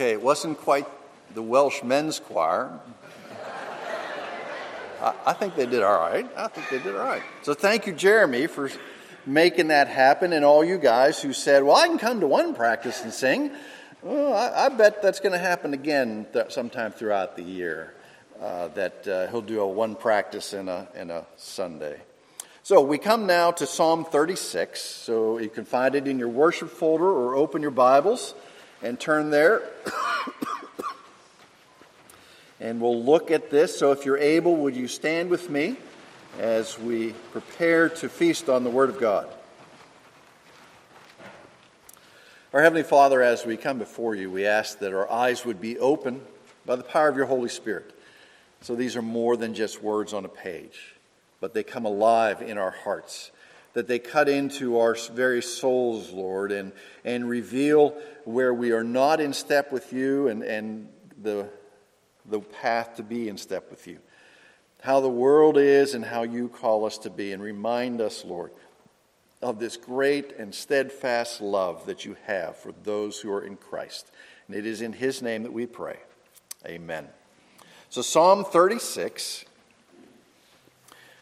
Okay, it wasn't quite the Welsh men's choir. I, think they did all right. I think they did all right. So thank you, Jeremy, for making that happen, and all you guys who said, Well, I can come to one practice and sing. Well, I, I bet that's going to happen again th- sometime throughout the year. Uh, that uh, he'll do a one practice in a, in a Sunday. So we come now to Psalm 36. So you can find it in your worship folder or open your Bibles and turn there. and we'll look at this. So if you're able, would you stand with me as we prepare to feast on the Word of God? Our Heavenly Father, as we come before you, we ask that our eyes would be open by the power of your Holy Spirit so these are more than just words on a page, but they come alive in our hearts, that they cut into our very souls, Lord, and, and reveal where we are not in step with you and, and the, the path to be in step with you. How the world is and how you call us to be, and remind us, Lord, of this great and steadfast love that you have for those who are in Christ. And it is in his name that we pray. Amen. So, Psalm 36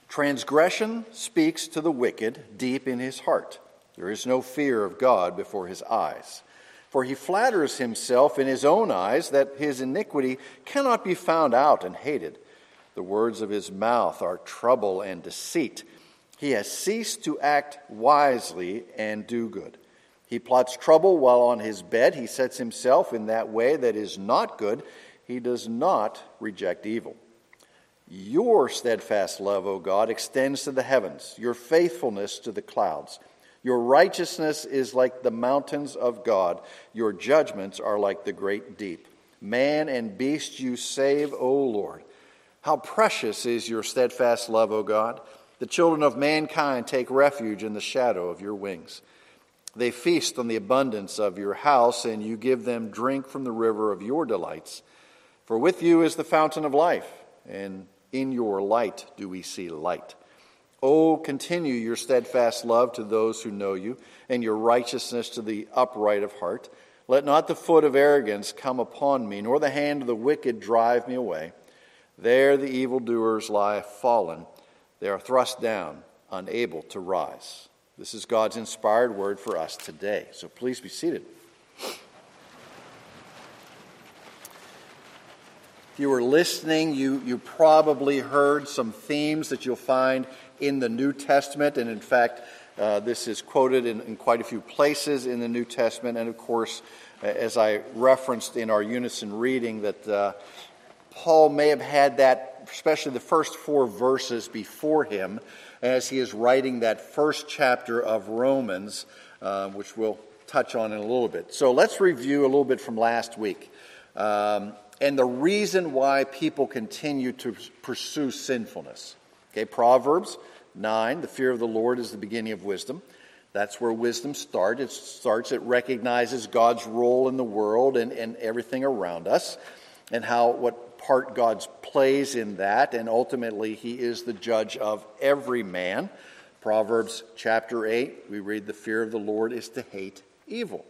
transgression speaks to the wicked deep in his heart. There is no fear of God before his eyes. For he flatters himself in his own eyes that his iniquity cannot be found out and hated. The words of his mouth are trouble and deceit. He has ceased to act wisely and do good. He plots trouble while on his bed. He sets himself in that way that is not good. He does not reject evil. Your steadfast love, O God, extends to the heavens, your faithfulness to the clouds. Your righteousness is like the mountains of God, your judgments are like the great deep. Man and beast you save, O Lord. How precious is your steadfast love, O God. The children of mankind take refuge in the shadow of your wings. They feast on the abundance of your house, and you give them drink from the river of your delights. For with you is the fountain of life, and in your light do we see light. Oh, continue your steadfast love to those who know you, and your righteousness to the upright of heart. Let not the foot of arrogance come upon me, nor the hand of the wicked drive me away. There the evildoers lie fallen. They are thrust down, unable to rise. This is God's inspired word for us today. So please be seated. If you were listening, you, you probably heard some themes that you'll find in the New Testament. And in fact, uh, this is quoted in, in, quite a few places in the New Testament. And of course, as I referenced in our unison reading, that uh, Paul may have had that, especially the first four verses before him, as he is writing that first chapter of Romans, uh, which we'll touch on in a little bit. So let's review a little bit from last week. Um, and the reason why people continue to pursue sinfulness. Okay, Proverbs 9, the fear of the Lord is the beginning of wisdom. That's where wisdom starts. It starts, it recognizes God's role in the world and, and everything around us, and how what part God plays in that, and ultimately He is the judge of every man. Proverbs chapter 8, we read, The fear of the Lord is to hate evil.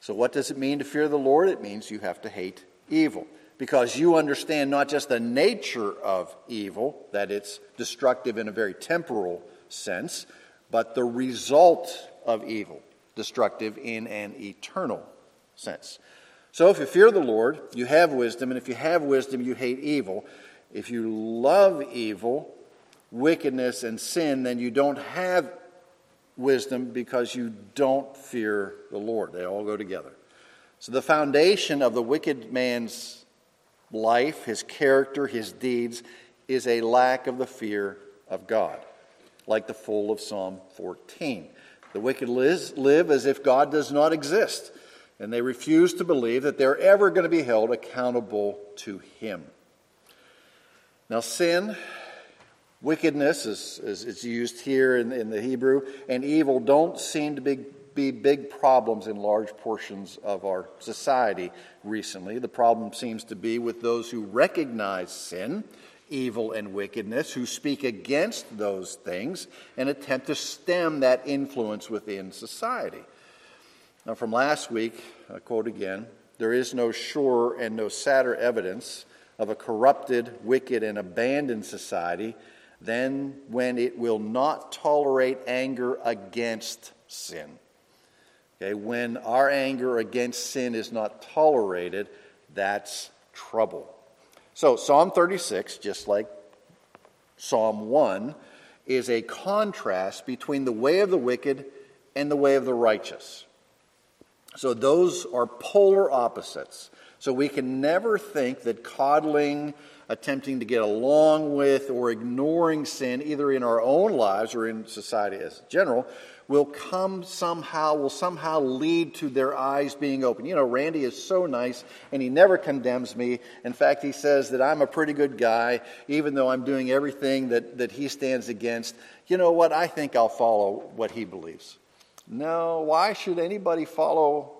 So, what does it mean to fear the Lord? It means you have to hate evil because you understand not just the nature of evil, that it's destructive in a very temporal sense, but the result of evil, destructive in an eternal sense. So if you fear the Lord, you have wisdom, and if you have wisdom, you hate evil. If you love evil, wickedness, and sin, then you don't have wisdom because you don't fear the Lord. They all go together. So, the foundation of the wicked man's life, his character, his deeds, is a lack of the fear of God, like the fool of Psalm 14. The wicked live as if God does not exist, and they refuse to believe that they're ever going to be held accountable to Him. Now, sin, wickedness, as it's used here in, in the Hebrew, and evil don't seem to be be big problems in large portions of our society recently. The problem seems to be with those who recognize sin, evil, and wickedness, who speak against those things and attempt to stem that influence within society. Now, from last week, I quote again there is no surer and no sadder evidence of a corrupted, wicked, and abandoned society than when it will not tolerate anger against sin. Okay, when our anger against sin is not tolerated, that's trouble. So, Psalm 36, just like Psalm 1, is a contrast between the way of the wicked and the way of the righteous. So, those are polar opposites. So, we can never think that coddling, attempting to get along with, or ignoring sin, either in our own lives or in society as a general, will come somehow, will somehow lead to their eyes being open. You know, Randy is so nice and he never condemns me. In fact, he says that I'm a pretty good guy, even though I'm doing everything that, that he stands against. You know what? I think I'll follow what he believes. No, why should anybody follow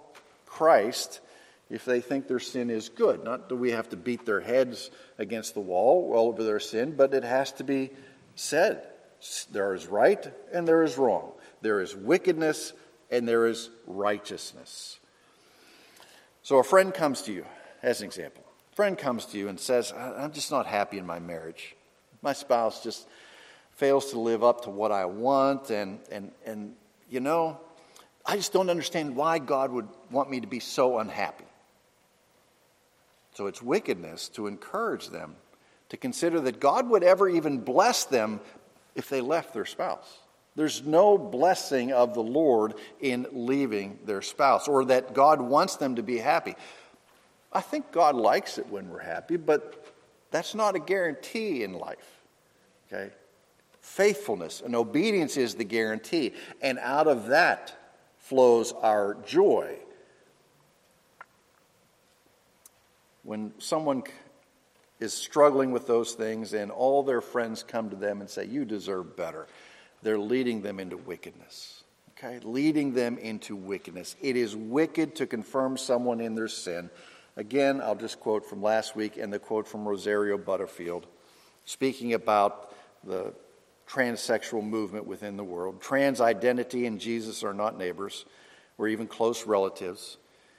Christ if they think their sin is good? Not do we have to beat their heads against the wall over their sin, but it has to be said. There is right and there is wrong there is wickedness, and there is righteousness. So a friend comes to you, as an example. A friend comes to you and says, I'm just not happy in my marriage. My spouse just fails to live up to what I want, and, and, and you know, I just don't understand why God would want me to be so unhappy. So it's wickedness to encourage them to consider that God would ever even bless them if they left their spouse. There's no blessing of the Lord in leaving their spouse or that God wants them to be happy. I think God likes it when we're happy, but that's not a guarantee in life. Okay? Faithfulness and obedience is the guarantee, and out of that flows our joy. When someone is struggling with those things and all their friends come to them and say, You deserve better they're leading them into wickedness. Okay? Leading them into wickedness. It is wicked to confirm someone in their sin. Again, I'll just quote from last week and the quote from Rosario Butterfield, speaking about the transsexual movement within the world. Trans identity and Jesus are not neighbors or even close relatives.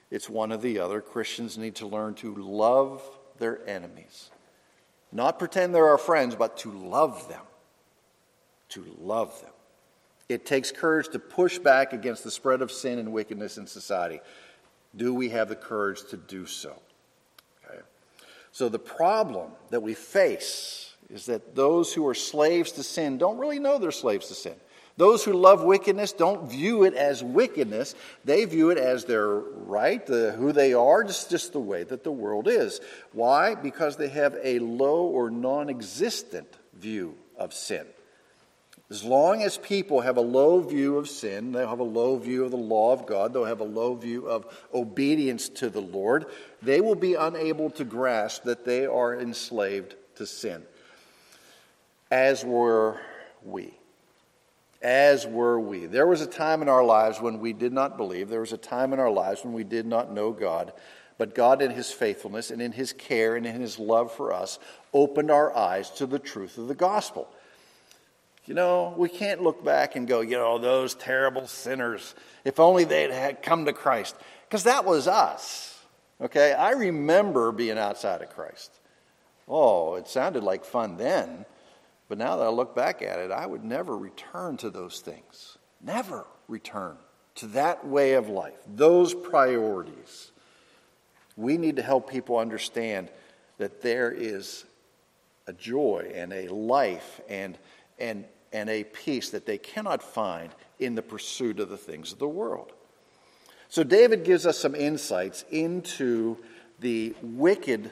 It's one or the other. Christians need to learn to love their enemies. Not pretend they're our friends, but to love them to love them. It takes courage to push back against the spread of sin and wickedness in society. Do we have the courage to do so? Okay. So, the problem that we face is that those who are slaves to sin don't really know they're slaves to sin. Those who love wickedness don't view it as wickedness. They view it as their right, the, who they are, just, just the way that the world is. Why? Because they have a low or non existent view of sin. As long as people have a low view of sin, they'll have a low view of the law of God, they'll have a low view of obedience to the Lord, they will be unable to grasp that they are enslaved to sin. As were we. As were we. There was a time in our lives when we did not believe. There was a time in our lives when we did not know God. But God, in His faithfulness and in His care and in His love for us, opened our eyes to the truth of the gospel. You know, we can't look back and go, you know, those terrible sinners, if only they'd had come to Christ. Because that was us. Okay? I remember being outside of Christ. Oh, it sounded like fun then. But now that I look back at it, I would never return to those things. Never return to that way of life, those priorities. We need to help people understand that there is a joy and a life and and, and a peace that they cannot find in the pursuit of the things of the world. So, David gives us some insights into the wicked,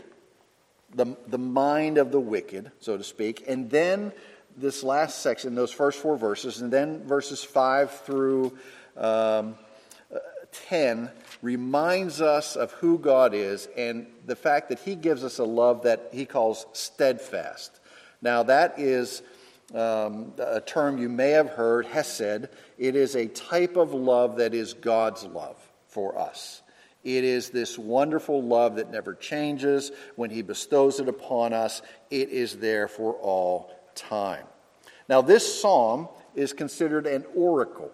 the, the mind of the wicked, so to speak, and then this last section, those first four verses, and then verses 5 through um, 10 reminds us of who God is and the fact that He gives us a love that He calls steadfast. Now, that is um, a term you may have heard, Hesed. It is a type of love that is God's love for us. It is this wonderful love that never changes. When He bestows it upon us, it is there for all time. Now, this psalm is considered an oracle.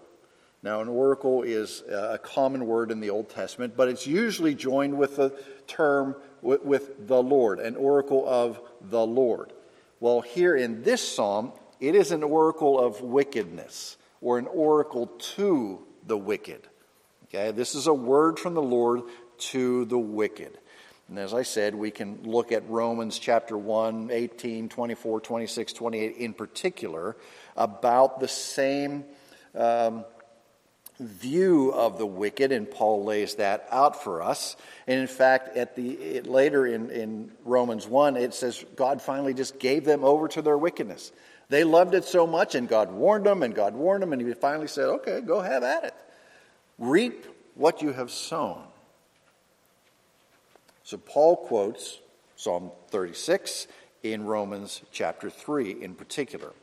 Now, an oracle is a common word in the Old Testament, but it's usually joined with the term with the Lord, an oracle of the Lord. Well, here in this psalm, it is an oracle of wickedness or an oracle to the wicked. Okay, this is a word from the Lord to the wicked. And as I said, we can look at Romans chapter 1, 18, 24, 26, 28 in particular about the same um, view of the wicked, and Paul lays that out for us. And in fact, at the it, later in, in Romans 1, it says God finally just gave them over to their wickedness. They loved it so much, and God warned them, and God warned them, and He finally said, Okay, go have at it. Reap what you have sown. So Paul quotes Psalm 36 in Romans chapter 3 in particular.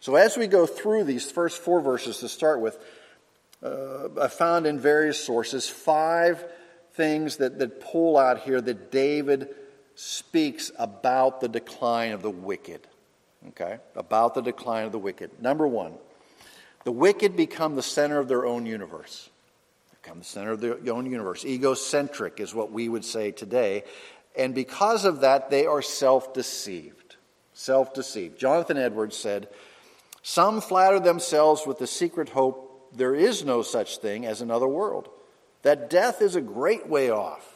So as we go through these first four verses to start with, uh, I found in various sources five things that, that pull out here that David speaks about the decline of the wicked. Okay? About the decline of the wicked. Number one, the wicked become the center of their own universe. Become the center of their own universe. Egocentric is what we would say today. And because of that, they are self deceived. Self deceived. Jonathan Edwards said, Some flatter themselves with the secret hope there is no such thing as another world, that death is a great way off.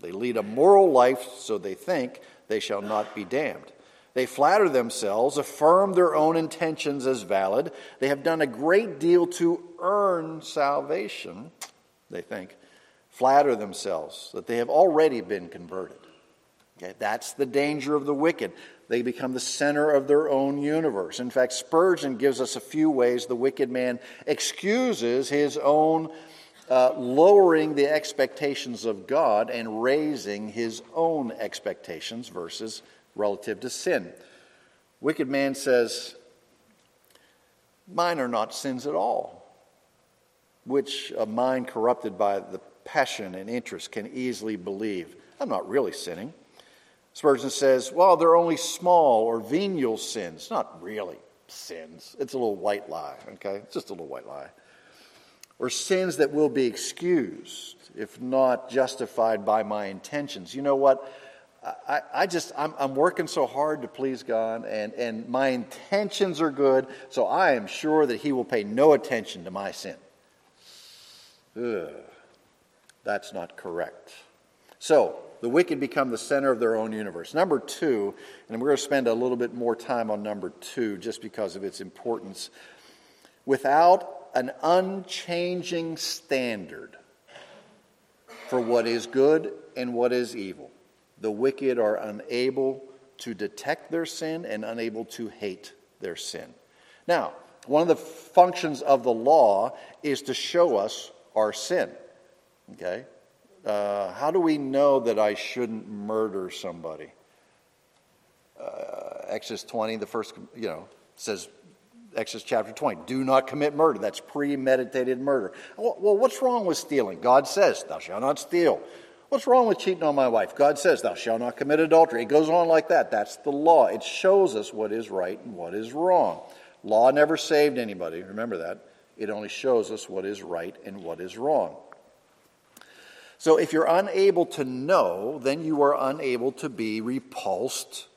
They lead a moral life, so they think they shall not be damned. They flatter themselves, affirm their own intentions as valid. They have done a great deal to earn salvation, they think. Flatter themselves that they have already been converted. Okay, that's the danger of the wicked. They become the center of their own universe. In fact, Spurgeon gives us a few ways the wicked man excuses his own uh, lowering the expectations of God and raising his own expectations versus relative to sin. Wicked man says, Mine are not sins at all, which a mind corrupted by the passion and interest can easily believe. I'm not really sinning. Spurgeon says, well, they're only small or venial sins. Not really sins. It's a little white lie, okay? It's just a little white lie. Or sins that will be excused, if not justified by my intentions. You know what? I, I just, I'm, I'm working so hard to please God, and, and my intentions are good, so I am sure that He will pay no attention to my sin. Ugh, that's not correct. So, the wicked become the center of their own universe. Number two, and we're going to spend a little bit more time on number two just because of its importance. Without an unchanging standard for what is good and what is evil, the wicked are unable to detect their sin and unable to hate their sin. Now, one of the functions of the law is to show us our sin. Okay? Uh, how do we know that I shouldn't murder somebody? Uh, Exodus 20, the first, you know, says, Exodus chapter 20, do not commit murder. That's premeditated murder. Well, what's wrong with stealing? God says, thou shalt not steal. What's wrong with cheating on my wife? God says, thou shalt not commit adultery. It goes on like that. That's the law. It shows us what is right and what is wrong. Law never saved anybody. Remember that. It only shows us what is right and what is wrong. So if you're unable to know, then you are unable to be repulsed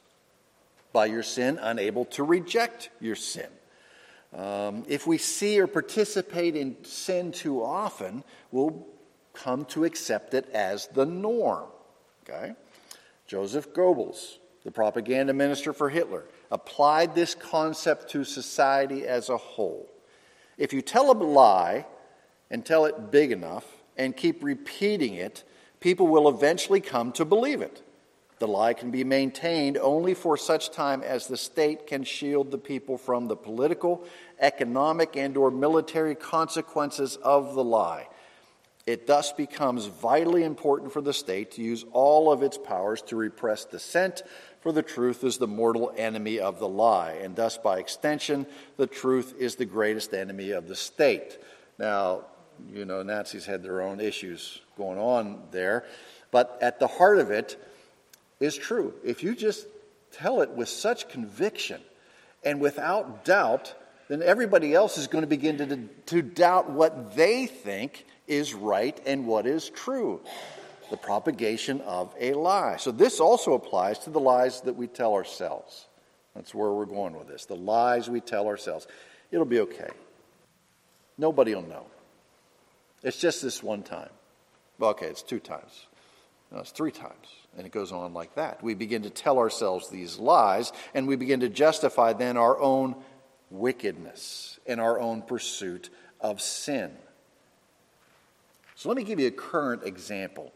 by your sin, unable to reject your sin. Um, if we see or participate in sin too often, we'll come to accept it as the norm. Okay? Joseph Goebbels, the propaganda minister for Hitler, applied this concept to society as a whole. If you tell a lie and tell it big enough, and keep repeating it, people will eventually come to believe it. The lie can be maintained only for such time as the state can shield the people from the political, economic, and or military consequences of the lie. It thus becomes vitally important for the state to use all of its powers to repress dissent, for the truth is the mortal enemy of the lie, and thus, by extension, the truth is the greatest enemy of the state. Now, you know, Nazis had their own issues going on there. But at the heart of it is true. If you just tell it with such conviction and without doubt, then everybody else is going to begin to, to doubt what they think is right and what is true. The propagation of a lie. So, this also applies to the lies that we tell ourselves. That's where we're going with this. The lies we tell ourselves. It'll be okay. Nobody will know. It's just this one time. Well, okay, it's two times. No, it's three times. And it goes on like that. We begin to tell ourselves these lies, and we begin to justify then our own wickedness and our own pursuit of sin. So let me give you a current example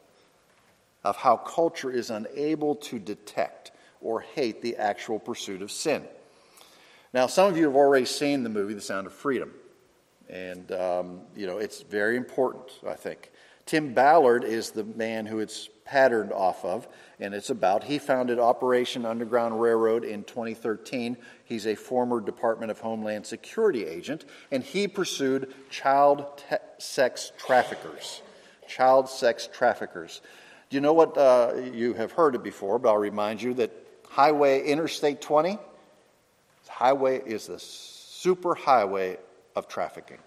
of how culture is unable to detect or hate the actual pursuit of sin. Now, some of you have already seen the movie The Sound of Freedom. And, um, you know, it's very important, I think. Tim Ballard is the man who it's patterned off of, and it's about. He founded Operation Underground Railroad in 2013. He's a former Department of Homeland Security agent, and he pursued child te- sex traffickers. Child sex traffickers. Do you know what? Uh, you have heard it before, but I'll remind you that Highway Interstate 20, highway is the super highway of trafficking.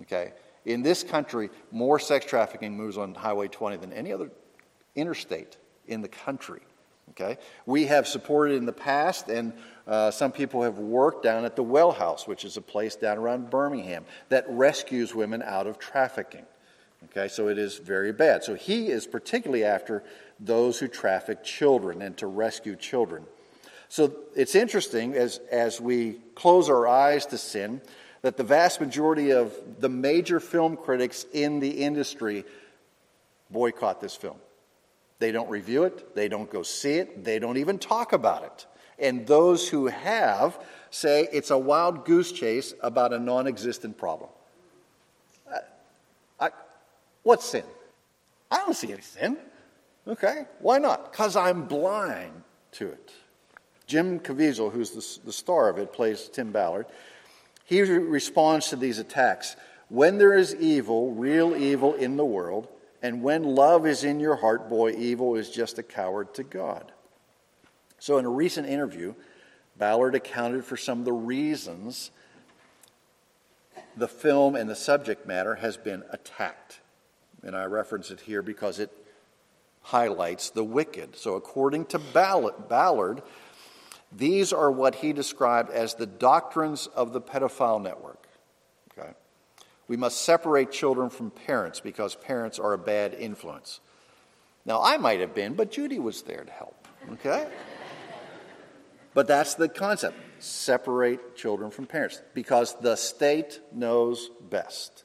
Okay? In this country, more sex trafficking moves on Highway 20 than any other interstate in the country. Okay? We have supported in the past, and uh, some people have worked down at the Well House, which is a place down around Birmingham that rescues women out of trafficking. Okay, so it is very bad. So he is particularly after those who traffic children and to rescue children. So it's interesting as, as we close our eyes to sin that the vast majority of the major film critics in the industry boycott this film. They don't review it, they don't go see it, they don't even talk about it. And those who have say it's a wild goose chase about a non existent problem. I, I, what's sin? I don't see any sin. Okay, why not? Because I'm blind to it. Jim Caviezel, who's the, the star of it, plays Tim Ballard. He responds to these attacks. When there is evil, real evil in the world, and when love is in your heart, boy, evil is just a coward to God. So, in a recent interview, Ballard accounted for some of the reasons the film and the subject matter has been attacked. And I reference it here because it highlights the wicked. So, according to Ballard, these are what he described as the doctrines of the pedophile network. We must separate children from parents because parents are a bad influence. Now, I might have been, but Judy was there to help. Okay? but that's the concept separate children from parents because the state knows best.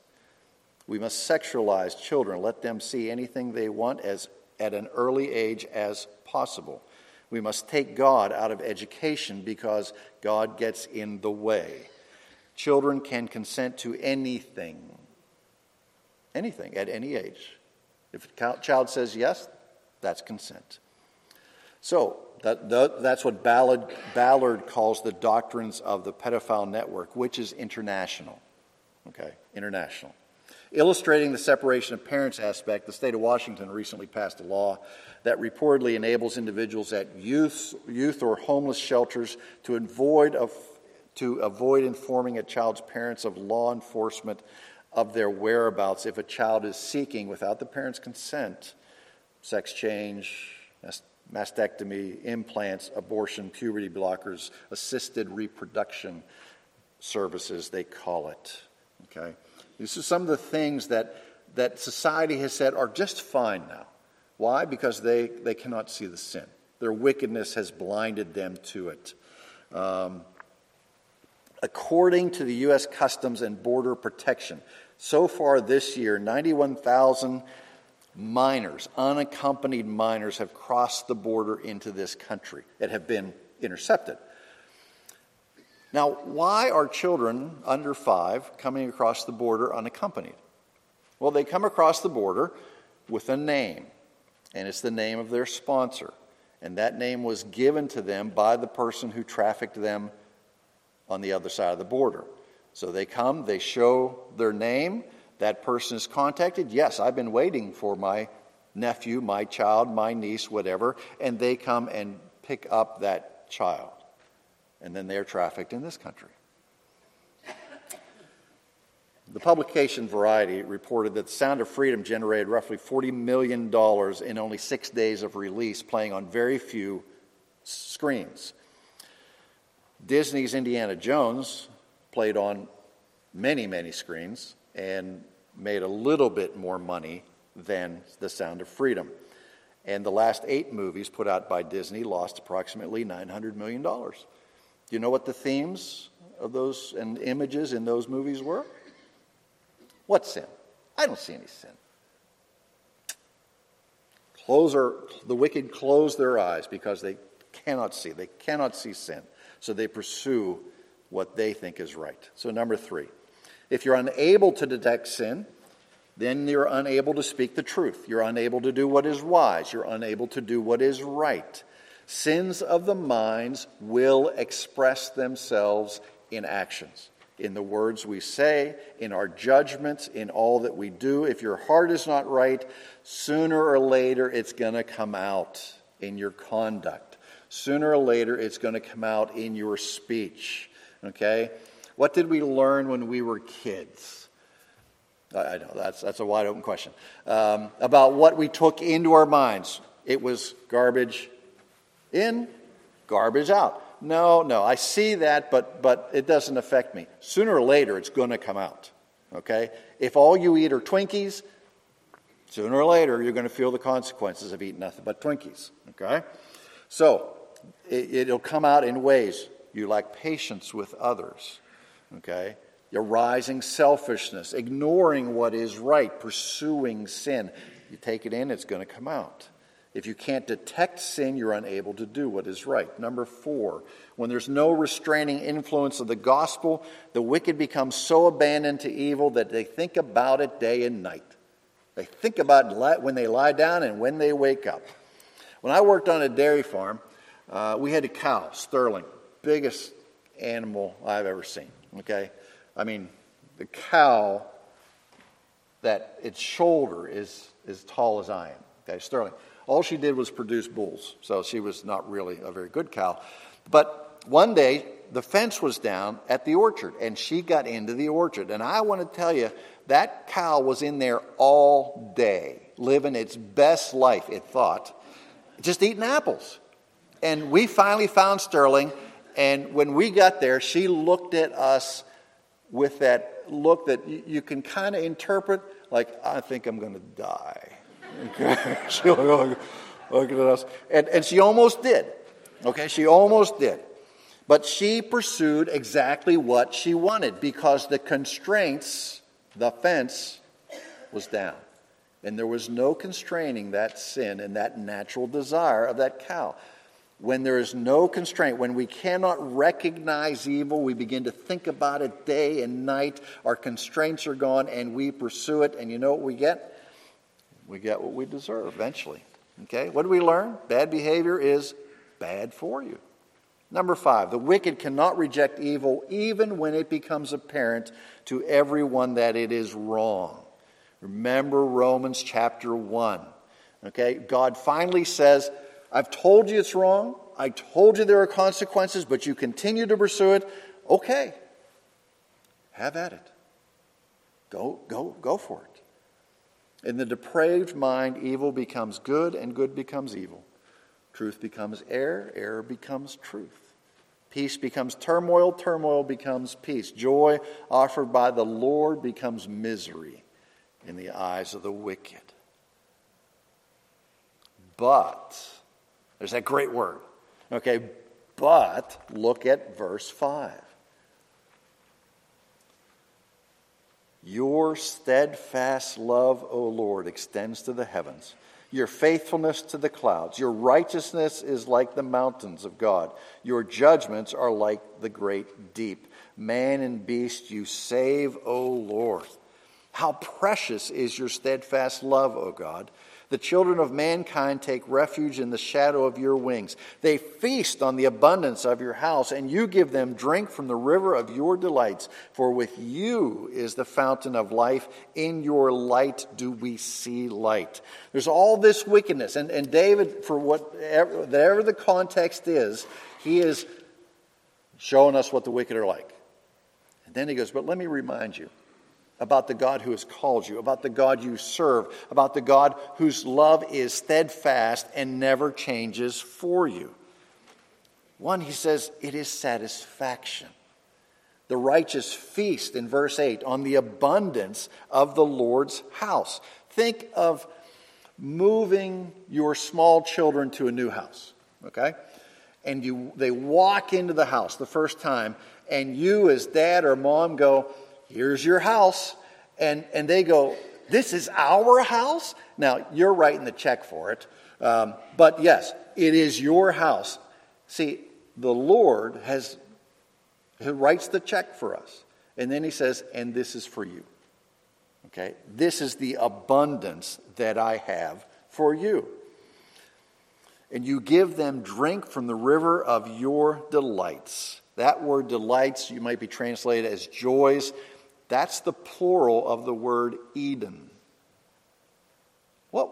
We must sexualize children, let them see anything they want as, at an early age as possible. We must take God out of education because God gets in the way. Children can consent to anything, anything at any age. If a child says yes, that's consent. So, that, that, that's what Ballard, Ballard calls the doctrines of the pedophile network, which is international. Okay, international. Illustrating the separation of parents aspect, the state of Washington recently passed a law that reportedly enables individuals at youth, youth or homeless shelters to avoid, of, to avoid informing a child's parents of law enforcement of their whereabouts if a child is seeking, without the parent's consent, sex change, mastectomy, implants, abortion, puberty blockers, assisted reproduction services, they call it. Okay? These are some of the things that, that society has said are just fine now. Why? Because they, they cannot see the sin. Their wickedness has blinded them to it. Um, according to the U.S. Customs and Border Protection, so far this year, 91,000 minors, unaccompanied minors, have crossed the border into this country that have been intercepted. Now, why are children under five coming across the border unaccompanied? Well, they come across the border with a name, and it's the name of their sponsor. And that name was given to them by the person who trafficked them on the other side of the border. So they come, they show their name, that person is contacted. Yes, I've been waiting for my nephew, my child, my niece, whatever, and they come and pick up that child and then they're trafficked in this country. The publication Variety reported that Sound of Freedom generated roughly $40 million in only six days of release, playing on very few screens. Disney's Indiana Jones played on many, many screens and made a little bit more money than The Sound of Freedom. And the last eight movies put out by Disney lost approximately $900 million. Do you know what the themes of those and images in those movies were? What sin? I don't see any sin. Our, the wicked close their eyes because they cannot see. They cannot see sin. So they pursue what they think is right. So, number three, if you're unable to detect sin, then you're unable to speak the truth. You're unable to do what is wise. You're unable to do what is right. Sins of the minds will express themselves in actions, in the words we say, in our judgments, in all that we do. If your heart is not right, sooner or later it's going to come out in your conduct. Sooner or later it's going to come out in your speech. Okay? What did we learn when we were kids? I know that's, that's a wide open question. Um, about what we took into our minds. It was garbage in, garbage out. No, no, I see that, but, but it doesn't affect me. Sooner or later, it's going to come out. Okay? If all you eat are Twinkies, sooner or later, you're going to feel the consequences of eating nothing but Twinkies. Okay? So, it, it'll come out in ways. You lack patience with others. Okay? Your rising selfishness, ignoring what is right, pursuing sin. You take it in, it's going to come out. If you can't detect sin, you're unable to do what is right. Number four, when there's no restraining influence of the gospel, the wicked become so abandoned to evil that they think about it day and night. They think about it when they lie down and when they wake up. When I worked on a dairy farm, uh, we had a cow, Sterling, biggest animal I've ever seen. Okay, I mean, the cow that its shoulder is as tall as I am. Okay, Sterling. All she did was produce bulls, so she was not really a very good cow. But one day, the fence was down at the orchard, and she got into the orchard. And I want to tell you, that cow was in there all day, living its best life, it thought, just eating apples. And we finally found Sterling, and when we got there, she looked at us with that look that you, you can kind of interpret like, I think I'm going to die. Okay? she looked at us. And, and she almost did. Okay? She almost did. But she pursued exactly what she wanted because the constraints, the fence, was down. And there was no constraining that sin and that natural desire of that cow. When there is no constraint, when we cannot recognize evil, we begin to think about it day and night. Our constraints are gone and we pursue it. And you know what we get? we get what we deserve eventually. Okay? What do we learn? Bad behavior is bad for you. Number five, the wicked cannot reject evil even when it becomes apparent to everyone that it is wrong. Remember Romans chapter 1. Okay? God finally says, I've told you it's wrong. I told you there are consequences, but you continue to pursue it. Okay. Have at it. Go, go, go for it. In the depraved mind, evil becomes good and good becomes evil. Truth becomes error, error becomes truth. Peace becomes turmoil, turmoil becomes peace. Joy offered by the Lord becomes misery in the eyes of the wicked. But, there's that great word. Okay, but look at verse 5. Your steadfast love, O Lord, extends to the heavens, your faithfulness to the clouds. Your righteousness is like the mountains of God. Your judgments are like the great deep. Man and beast you save, O Lord. How precious is your steadfast love, O God. The children of mankind take refuge in the shadow of your wings. They feast on the abundance of your house, and you give them drink from the river of your delights. For with you is the fountain of life. In your light do we see light. There's all this wickedness. And, and David, for whatever, whatever the context is, he is showing us what the wicked are like. And then he goes, But let me remind you about the God who has called you, about the God you serve, about the God whose love is steadfast and never changes for you. One, he says, it is satisfaction. The righteous feast in verse 8 on the abundance of the Lord's house. Think of moving your small children to a new house, okay? And you, they walk into the house the first time, and you, as dad or mom, go, Here's your house. And, and they go, This is our house? Now, you're writing the check for it. Um, but yes, it is your house. See, the Lord has who writes the check for us. And then he says, and this is for you. Okay? This is the abundance that I have for you. And you give them drink from the river of your delights. That word delights, you might be translated as joys. That's the plural of the word Eden. What,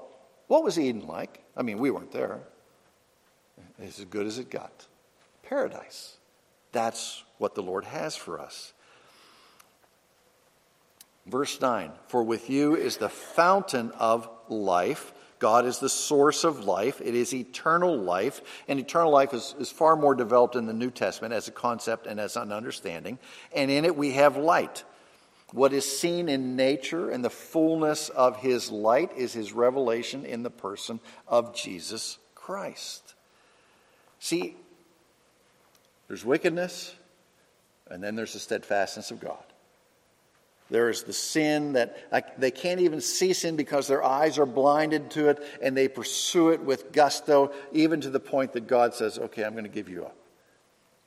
what was Eden like? I mean, we weren't there. It's as good as it got. Paradise. That's what the Lord has for us. Verse 9 For with you is the fountain of life. God is the source of life. It is eternal life. And eternal life is, is far more developed in the New Testament as a concept and as an understanding. And in it we have light. What is seen in nature and the fullness of his light is his revelation in the person of Jesus Christ. See, there's wickedness, and then there's the steadfastness of God. There is the sin that they can't even see sin because their eyes are blinded to it, and they pursue it with gusto, even to the point that God says, Okay, I'm going to give you up.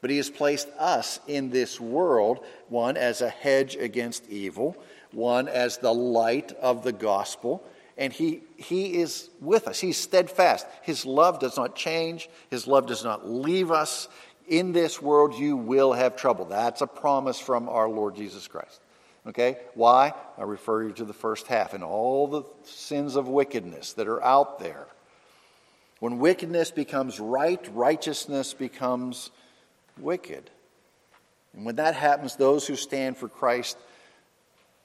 But He has placed us in this world, one as a hedge against evil, one as the light of the gospel. And he, he is with us. He's steadfast. His love does not change. His love does not leave us. In this world, you will have trouble. That's a promise from our Lord Jesus Christ. Okay? Why? I refer you to the first half and all the sins of wickedness that are out there. When wickedness becomes right, righteousness becomes wicked. And when that happens, those who stand for Christ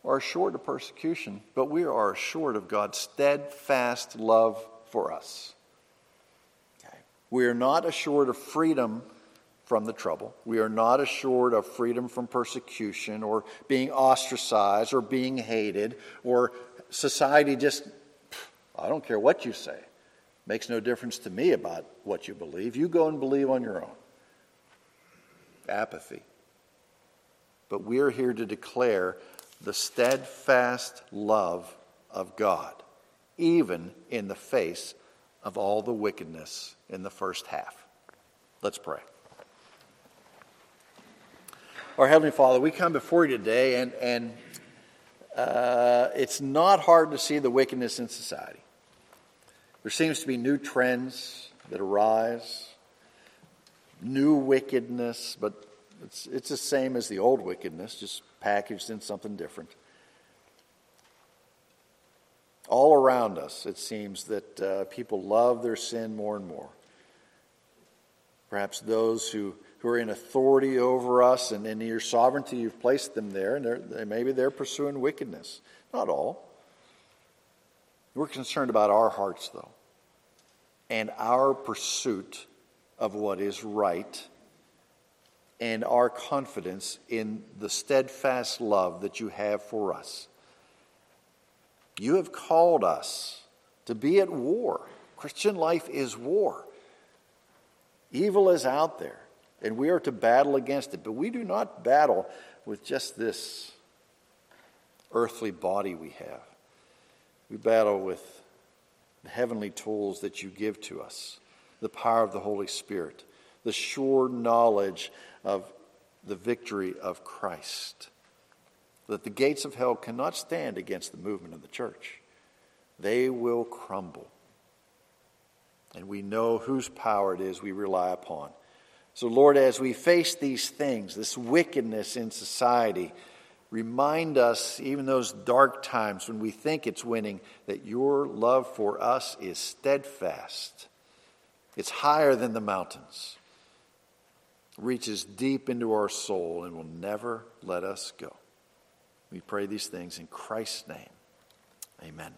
are assured of persecution, but we are assured of God's steadfast love for us. Okay. We are not assured of freedom from the trouble. We are not assured of freedom from persecution or being ostracized or being hated or society just, I don't care what you say. Makes no difference to me about what you believe. You go and believe on your own apathy. But we're here to declare the steadfast love of God, even in the face of all the wickedness in the first half. Let's pray. Our Heavenly Father, we come before you today, and, and uh, it's not hard to see the wickedness in society. There seems to be new trends that arise, new wickedness, but it's, it's the same as the old wickedness, just packaged in something different. All around us, it seems that uh, people love their sin more and more. Perhaps those who, who are in authority over us and in your sovereignty, you've placed them there, and they're, maybe they're pursuing wickedness. Not all. We're concerned about our hearts, though, and our pursuit of what is right and our confidence in the steadfast love that you have for us. You have called us to be at war. Christian life is war. Evil is out there, and we are to battle against it, but we do not battle with just this earthly body we have. We battle with the heavenly tools that you give to us, the power of the Holy Spirit, the sure knowledge of the victory of Christ. That the gates of hell cannot stand against the movement of the church. They will crumble. And we know whose power it is we rely upon. So, Lord, as we face these things, this wickedness in society, remind us, even those dark times when we think it's winning, that your love for us is steadfast. It's higher than the mountains reaches deep into our soul and will never let us go. We pray these things in Christ's name. Amen.